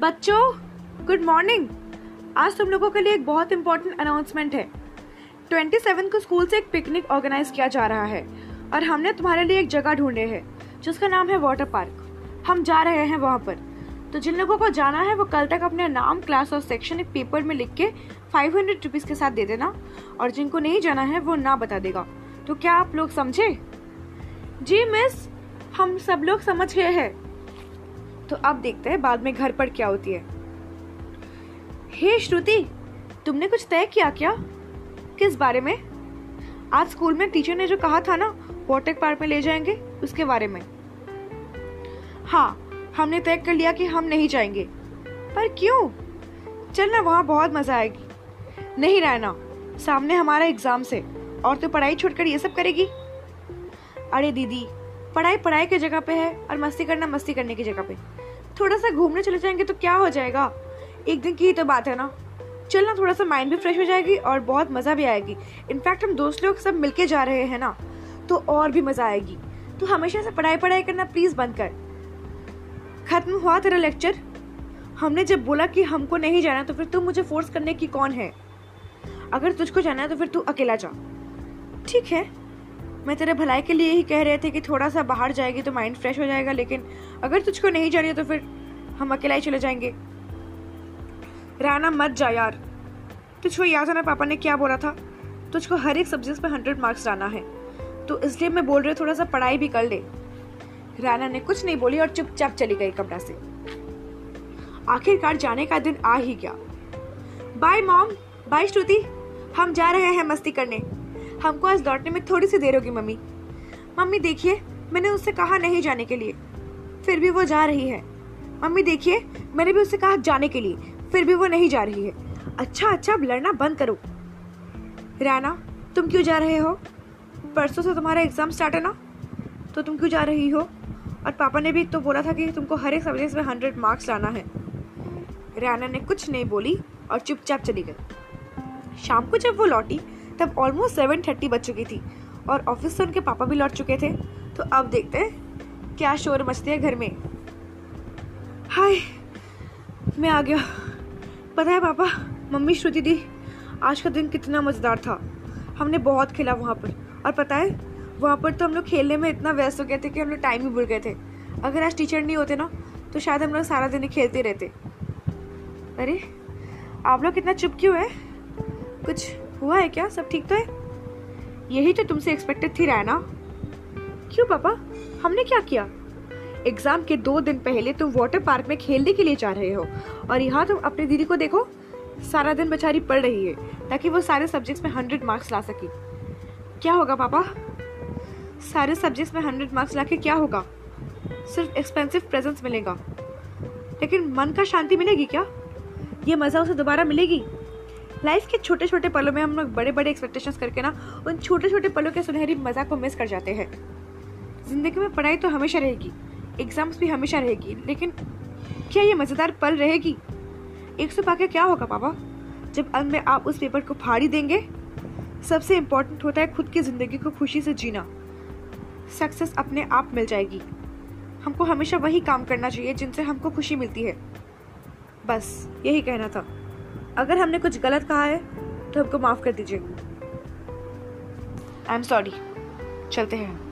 बच्चों good morning आज तुम लोगों के लिए एक बहुत इंपॉर्टेंट अनाउंसमेंट है। ट्वेंटी सेवन को स्कूल से एक पिकनिक ऑर्गेनाइज किया जा रहा है और हमने तुम्हारे लिए एक जगह ढूंढे है, जिसका नाम है वाटर पार्क हम जा रहे हैं वहाँ पर। तो जिन लोगों को जाना है, वो कल तक अपने नाम क्लास और सेक्शन एक पेपर में लिख के फाइव हंड्रेड रुपीज़ के साथ दे देना और जिनको नहीं जाना है, वो ना बता देगा। तो क्या आप लोग समझे? जी मिस हम सब लोग समझ गए हैं। तो अब देखते हैं बाद में घर पर क्या होती है। हे श्रुति, तुमने कुछ तय किया क्या? किस बारे में? आज स्कूल में टीचर ने जो कहा था ना, वाटर पार्क में ले जाएँगे, उसके बारे में। हाँ हमने तय कर लिया कि हम नहीं जाएँगे। पर क्यों? चलना वहाँ बहुत मज़ा आएगी। नहीं रहना, सामने हमारा एग्ज़ाम से। और तो पढ़ाई छोड़कर ये सब करेगी। अरे दीदी, पढ़ाई पढ़ाई की जगह पे है और मस्ती करना मस्ती करने की जगह पे। थोड़ा सा घूमने चले जाएँगे तो क्या हो जाएगा? एक दिन की ही तो बात है ना। चलना थोड़ा सा माइंड भी फ्रेश हो जाएगी और बहुत मज़ा भी आएगी। इनफैक्ट हम दोस्त लोग सब मिलके जा रहे हैं ना तो और भी मज़ा आएगी। तो हमेशा से पढ़ाई पढ़ाई करना प्लीज़ बंद कर। खत्म हुआ तेरा लेक्चर हमने जब बोला कि हमको नहीं जाना तो फिर तू मुझे फोर्स करने की कौन है? अगर तुझको जाना है तो फिर तू अकेला जा। ठीक है। मैं तेरे भलाई के लिए ही कह रहे थे कि थोड़ा सा बाहर जाएगी तो माइंड फ्रेश हो जाएगा, लेकिन अगर तुझको नहीं जानी तो फिर हम अकेला ही चले जाएँगे। राना मत जा यार। तुझको याद है ना पापा ने क्या बोला था? तुझको हर एक सब्जेक्ट पे हंड्रेड मार्क्स लाना है। तो इसलिए मैं बोल रही थोड़ा सा पढ़ाई भी कर ले। राना ने कुछ नहीं बोली और चुपचाप चली गई कमरा से। आखिरकार जाने का दिन आ ही गया। Bye mom bye Shruti. हम जा रहे हैं मस्ती करने। हमको आज लौटने में थोड़ी सी देर होगी, मम्मी। मम्मी, देखिए, मैंने उससे कहा नहीं जाने के लिए। फिर भी वो जा रही है। मम्मी, देखिए, मैंने भी उससे कहा जाने के लिए। फिर भी वो नहीं जा रही है। अच्छा अच्छा अब लड़ना बंद करो। राना तुम क्यों जा रहे हो? परसों से तुम्हारा एग्ज़ाम स्टार्ट है ना? तो तुम क्यों जा रही हो? और पापा ने भी तो बोला था कि तुमको हर एक सब्जेक्ट में हंड्रेड मार्क्स लाना है। राना ने कुछ नहीं बोली और चुपचाप चली गई। शाम को जब वो लौटी तब ऑलमोस्ट सेवन थर्टी बज चुकी थी और ऑफ़िस से उनके पापा भी लौट चुके थे। तो अब देखते हैं क्या शोर मचती है घर में। हाय, मैं आ गया। पता है पापा, मम्मी श्रुति दी, आज का दिन कितना मज़ेदार था। हमने बहुत खेला वहाँ पर। और पता है, वहाँ पर तो हम लोग खेलने में इतना व्यस्त हो गए थे कि हम लोग टाइम ही भूल गए थे। अगर आज टीचर नहीं होते ना तो शायद हम लोग सारा दिन ही खेलते रहते। अरे, आप लोग कितना चुप क्यों है? कुछ हुआ है क्या? सब ठीक तो है? यही तो तुमसे एक्सपेक्टेड थी रायना क्यों पापा? हमने क्या किया? एग्ज़ाम के दो दिन पहले तुम वाटर पार्क में खेलने के लिए जा रहे हो और यहाँ तुम अपनी दीदी को देखो, सारा दिन बेचारी पढ़ रही है, ताकि वो सारे सब्जेक्ट्स में हंड्रेड मार्क्स ला सके। क्या होगा पापा? सारे सब्जेक्ट्स में हंड्रेड मार्क्स ला के क्या होगा? सिर्फ़ एक्सपेंसिव प्रेजेंस मिलेगा। लेकिन मन का शांति मिलेगी क्या? ये मज़ा उसे दोबारा मिलेगी? लाइफ के छोटे छोटे पलों में हम लोग बड़े बड़े एक्सपेक्टेशंस करके ना, उन छोटे छोटे पलों के सुनहरी मज़ा को मिस कर जाते हैं। ज़िंदगी में पढ़ाई तो हमेशा रहेगी एग्ज़ाम्स भी हमेशा रहेगी, लेकिन क्या ये मज़ेदार पल रहेगी? एक सौ पाके क्या होगा पापा जब अंत में आप उस पेपर को फाड़ी देंगे? सबसे इम्पोर्टेंट होता है खुद की ज़िंदगी को खुशी से जीना। सक्सेस अपने आप मिल जाएगी। हमको हमेशा वही काम करना चाहिए जिनसे हमको खुशी मिलती है। बस, यही कहना था। अगर हमने कुछ गलत कहा है तो हमको माफ़ कर दीजिए। आई एम सॉरी चलते हैं।